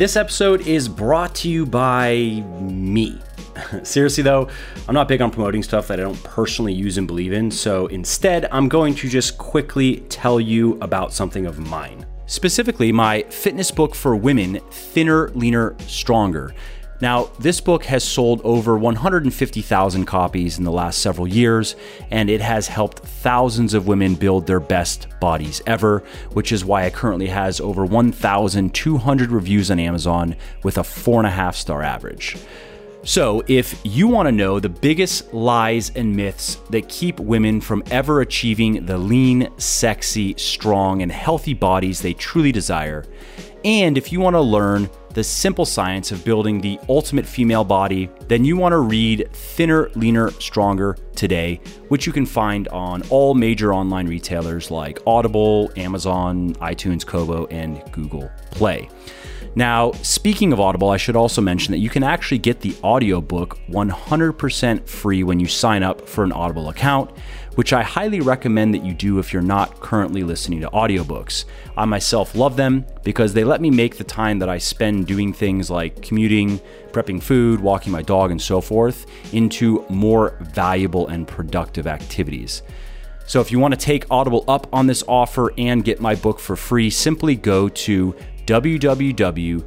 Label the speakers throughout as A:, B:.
A: this episode is brought to you by me. Seriously, though, I'm not big on promoting stuff that I don't personally use and believe in, so instead, I'm going to just quickly tell you about something of mine. Specifically, my fitness book for women, Thinner, Leaner, Stronger. Now, this book has sold over 150,000 copies in the last several years, and it has helped thousands of women build their best bodies ever, which is why it currently has over 1,200 reviews on Amazon with a 4.5 star average. So, if you want to know the biggest lies and myths that keep women from ever achieving the lean, sexy, strong, and healthy bodies they truly desire, and if you want to learn the simple science of building the ultimate female body, then you want to read Thinner, Leaner, Stronger today, which you can find on all major online retailers like Audible, Amazon, iTunes, Kobo, and Google Play. Now, speaking of Audible, I should also mention that you can actually get the audiobook 100% free when you sign up for an Audible account, which I highly recommend that you do if you're not currently listening to audiobooks. I myself love them because they let me make the time that I spend doing things like commuting, prepping food, walking my dog, and so forth into more valuable and productive activities. So if you want to take Audible up on this offer and get my book for free, simply go to www.bitly,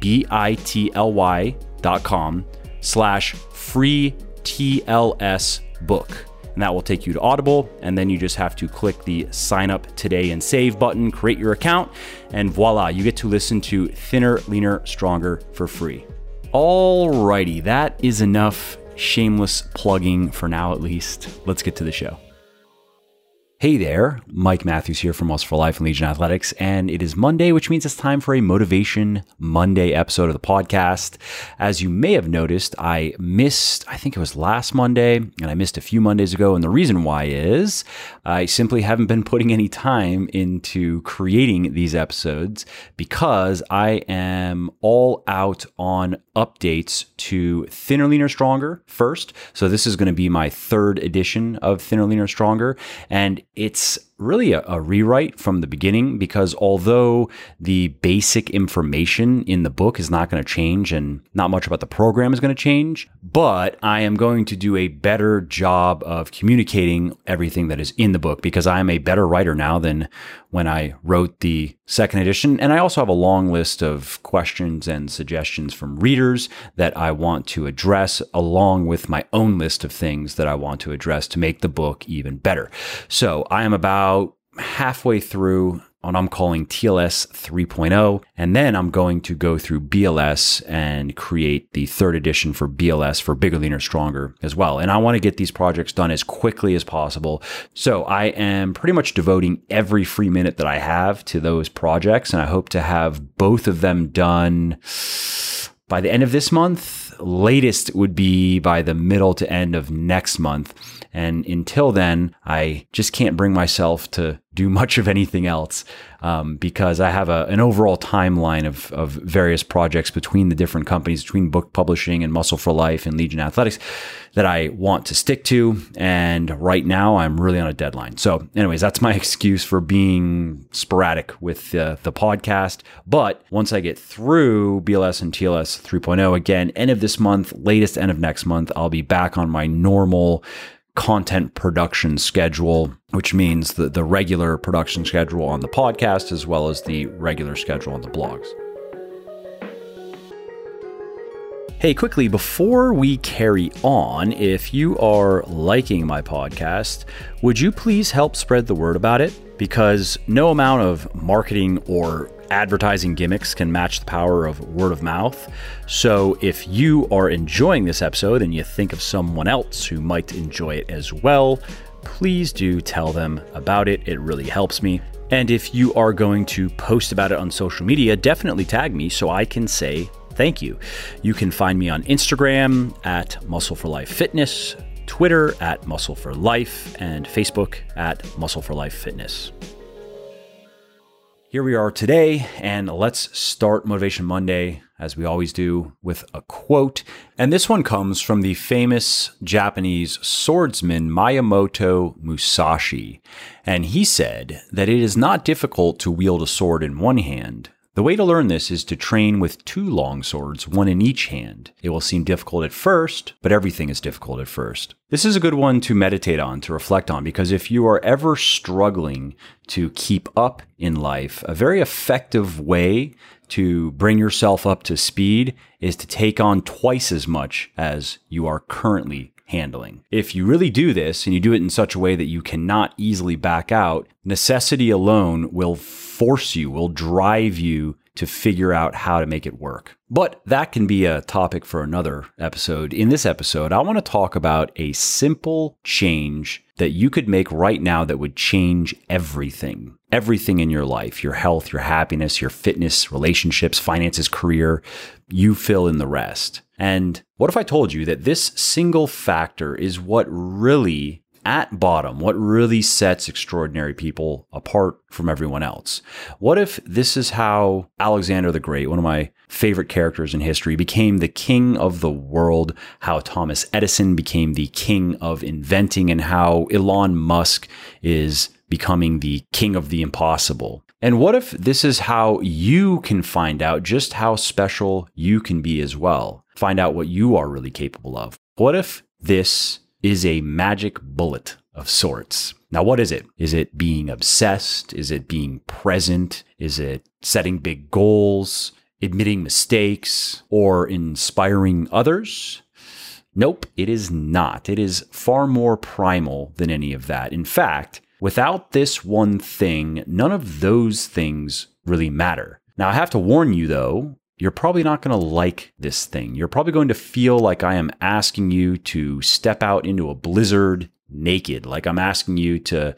A: B-I-T-L-Y.com slash free TLS book. And that will take you to Audible. And then you just have to click the sign up today and save button, create your account, and voila, you get to listen to Thinner, Leaner, Stronger for free. Alrighty, that is enough shameless plugging for now, at least. Let's get to the show. Hey there, Mike Matthews here from Muscle for Life and Legion Athletics, and it is Monday, which means it's time for a Motivation Monday episode of the podcast. As you may have noticed, I missed, I think it was last Monday, and I missed a few Mondays ago, and the reason why is I simply haven't been putting any time into creating these episodes because I am all out on updates to Thinner, Leaner, Stronger first. So this is going to be my third edition of Thinner, Leaner, Stronger, and it's really a, a, rewrite from the beginning because although the basic information in the book is not going to change and not much about the program is going to change, but I am going to do a better job of communicating everything that is in the book because I am a better writer now than when I wrote the second edition. And I also have a long list of questions and suggestions from readers that I want to address, along with my own list of things that I want to address to make the book even better. So I am about halfway through on I'm calling TLS 3.0. And then I'm going to go through BLS and create the third edition for BLS for Bigger, Leaner, Stronger as well. And I want to get these projects done as quickly as possible. So I am pretty much devoting every free minute that I have to those projects. And I hope to have both of them done by the end of this month. Latest would be by the middle to end of next month. And until then, I just can't bring myself to do much of anything else um, because I have a, an overall timeline of, of various projects between the different companies, between book publishing and Muscle for Life and Legion Athletics that I want to stick to. And right now, I'm really on a deadline. So, anyways, that's my excuse for being sporadic with uh, the podcast. But once I get through BLS and TLS 3.0 again, end of this month, latest end of next month, I'll be back on my normal content production schedule, which means the, the regular production schedule on the podcast as well as the regular schedule on the blogs. Hey, quickly, before we carry on, if you are liking my podcast, would you please help spread the word about it? Because no amount of marketing or advertising gimmicks can match the power of word of mouth. So if you are enjoying this episode and you think of someone else who might enjoy it as well, please do tell them about it. It really helps me. And if you are going to post about it on social media, definitely tag me so I can say thank you. You can find me on Instagram at Muscle for Life Fitness, Twitter at Muscle for Life, and Facebook at Muscle for Life Fitness. Here we are today, and let's start Motivation Monday, as we always do, with a quote. And this one comes from the famous Japanese swordsman Miyamoto Musashi. And he said that it is not difficult to wield a sword in one hand. The way to learn this is to train with two long swords, one in each hand. It will seem difficult at first, but everything is difficult at first. This is a good one to meditate on, to reflect on, because if you are ever struggling to keep up in life, a very effective way to bring yourself up to speed is to take on twice as much as you are currently handling. If you really do this and you do it in such a way that you cannot easily back out, necessity alone will force you, will drive you to figure out how to make it work. But that can be a topic for another episode. In this episode, I want to talk about a simple change that you could make right now that would change everything. Everything in your life, your health, your happiness, your fitness, relationships, finances, career, you fill in the rest. And what if I told you that this single factor is what really at bottom, what really sets extraordinary people apart from everyone else? What if this is how Alexander the Great, one of my favorite characters in history, became the king of the world, how Thomas Edison became the king of inventing, and how Elon Musk is becoming the king of the impossible? And what if this is how you can find out just how special you can be as well? Find out what you are really capable of. What if this is a magic bullet of sorts. Now, what is it? Is it being obsessed? Is it being present? Is it setting big goals, admitting mistakes, or inspiring others? Nope, it is not. It is far more primal than any of that. In fact, without this one thing, none of those things really matter. Now, I have to warn you though, you're probably not going to like this thing. You're probably going to feel like I am asking you to step out into a blizzard naked, like I'm asking you to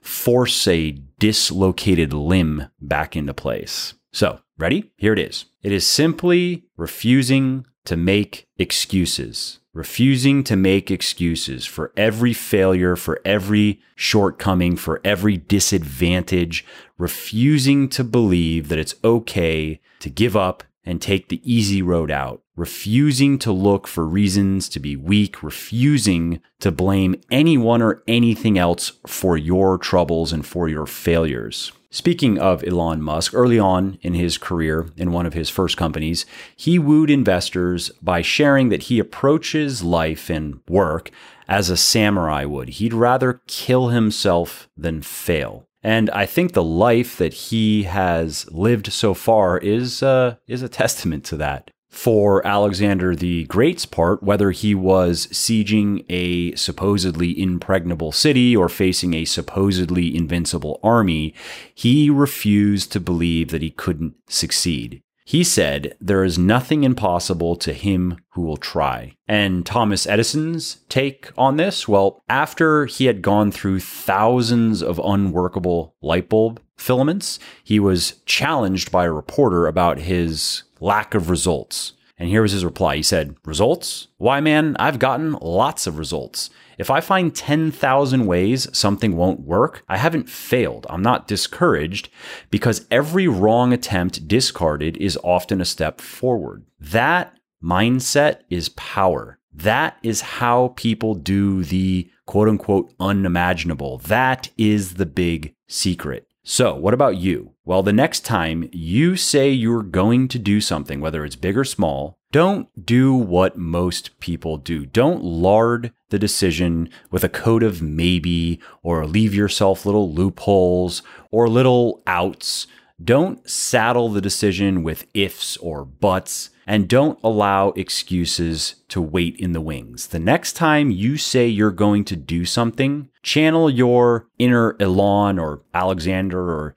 A: force a dislocated limb back into place. So, ready? Here it is. It is simply refusing to make excuses. Refusing to make excuses for every failure, for every shortcoming, for every disadvantage. Refusing to believe that it's okay to give up and take the easy road out, refusing to look for reasons to be weak, refusing to blame anyone or anything else for your troubles and for your failures. Speaking of Elon Musk, early on in his career in one of his first companies, he wooed investors by sharing that he approaches life and work as a samurai would. He'd rather kill himself than fail. And I think the life that he has lived so far is uh, is a testament to that. For Alexander the Great's part, whether he was sieging a supposedly impregnable city or facing a supposedly invincible army, he refused to believe that he couldn't succeed. He said, There is nothing impossible to him who will try. And Thomas Edison's take on this? Well, after he had gone through thousands of unworkable light bulb filaments, he was challenged by a reporter about his lack of results. And here was his reply. He said, Results? Why, man, I've gotten lots of results. If I find 10,000 ways something won't work, I haven't failed. I'm not discouraged because every wrong attempt discarded is often a step forward. That mindset is power. That is how people do the quote unquote unimaginable. That is the big secret. So, what about you? Well, the next time you say you're going to do something, whether it's big or small, don't do what most people do. Don't lard the decision with a code of maybe or leave yourself little loopholes or little outs. Don't saddle the decision with ifs or buts and don't allow excuses to wait in the wings. The next time you say you're going to do something, channel your inner Elon or Alexander or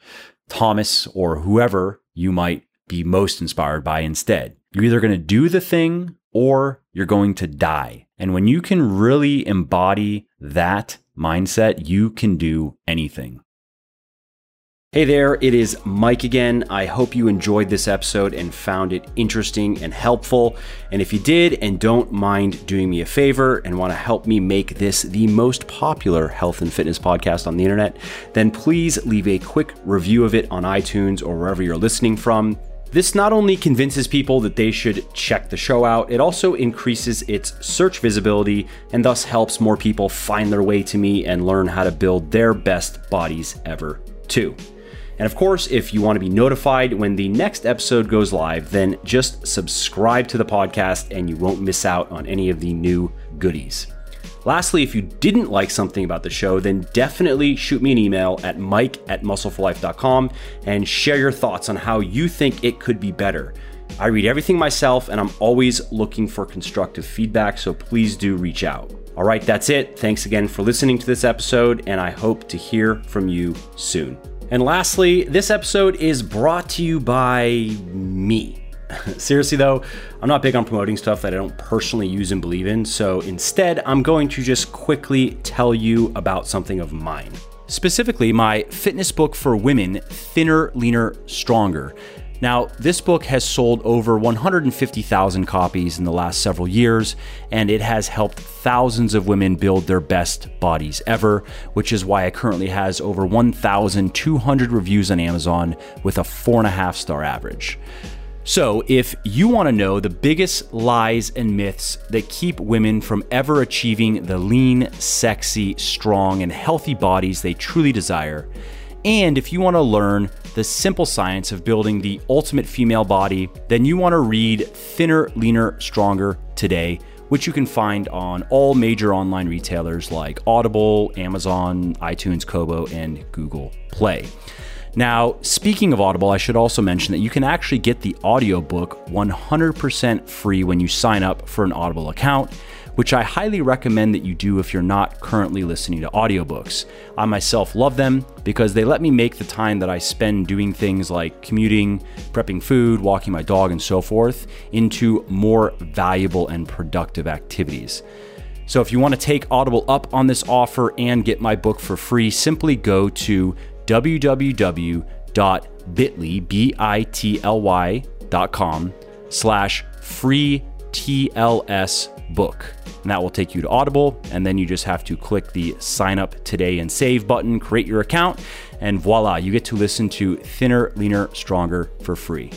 A: Thomas or whoever you might be most inspired by instead. You're either going to do the thing or you're going to die. And when you can really embody that mindset, you can do anything. Hey there, it is Mike again. I hope you enjoyed this episode and found it interesting and helpful. And if you did and don't mind doing me a favor and want to help me make this the most popular health and fitness podcast on the internet, then please leave a quick review of it on iTunes or wherever you're listening from. This not only convinces people that they should check the show out, it also increases its search visibility and thus helps more people find their way to me and learn how to build their best bodies ever, too. And of course, if you want to be notified when the next episode goes live, then just subscribe to the podcast and you won't miss out on any of the new goodies. Lastly, if you didn't like something about the show, then definitely shoot me an email at mike at muscleforlife.com and share your thoughts on how you think it could be better. I read everything myself and I'm always looking for constructive feedback, so please do reach out. All right, that's it. Thanks again for listening to this episode, and I hope to hear from you soon. And lastly, this episode is brought to you by me. Seriously, though, I'm not big on promoting stuff that I don't personally use and believe in, so instead, I'm going to just quickly tell you about something of mine. Specifically, my fitness book for women, Thinner, Leaner, Stronger. Now, this book has sold over 150,000 copies in the last several years, and it has helped thousands of women build their best bodies ever, which is why it currently has over 1,200 reviews on Amazon with a 4.5 star average. So, if you want to know the biggest lies and myths that keep women from ever achieving the lean, sexy, strong, and healthy bodies they truly desire, and if you want to learn the simple science of building the ultimate female body, then you want to read Thinner, Leaner, Stronger today, which you can find on all major online retailers like Audible, Amazon, iTunes, Kobo, and Google Play. Now, speaking of Audible, I should also mention that you can actually get the audiobook 100% free when you sign up for an Audible account, which I highly recommend that you do if you're not currently listening to audiobooks. I myself love them because they let me make the time that I spend doing things like commuting, prepping food, walking my dog, and so forth into more valuable and productive activities. So if you want to take Audible up on this offer and get my book for free, simply go to www.bitly.com slash free TLS book. And that will take you to Audible. And then you just have to click the sign up today and save button, create your account, and voila, you get to listen to Thinner, Leaner, Stronger for free.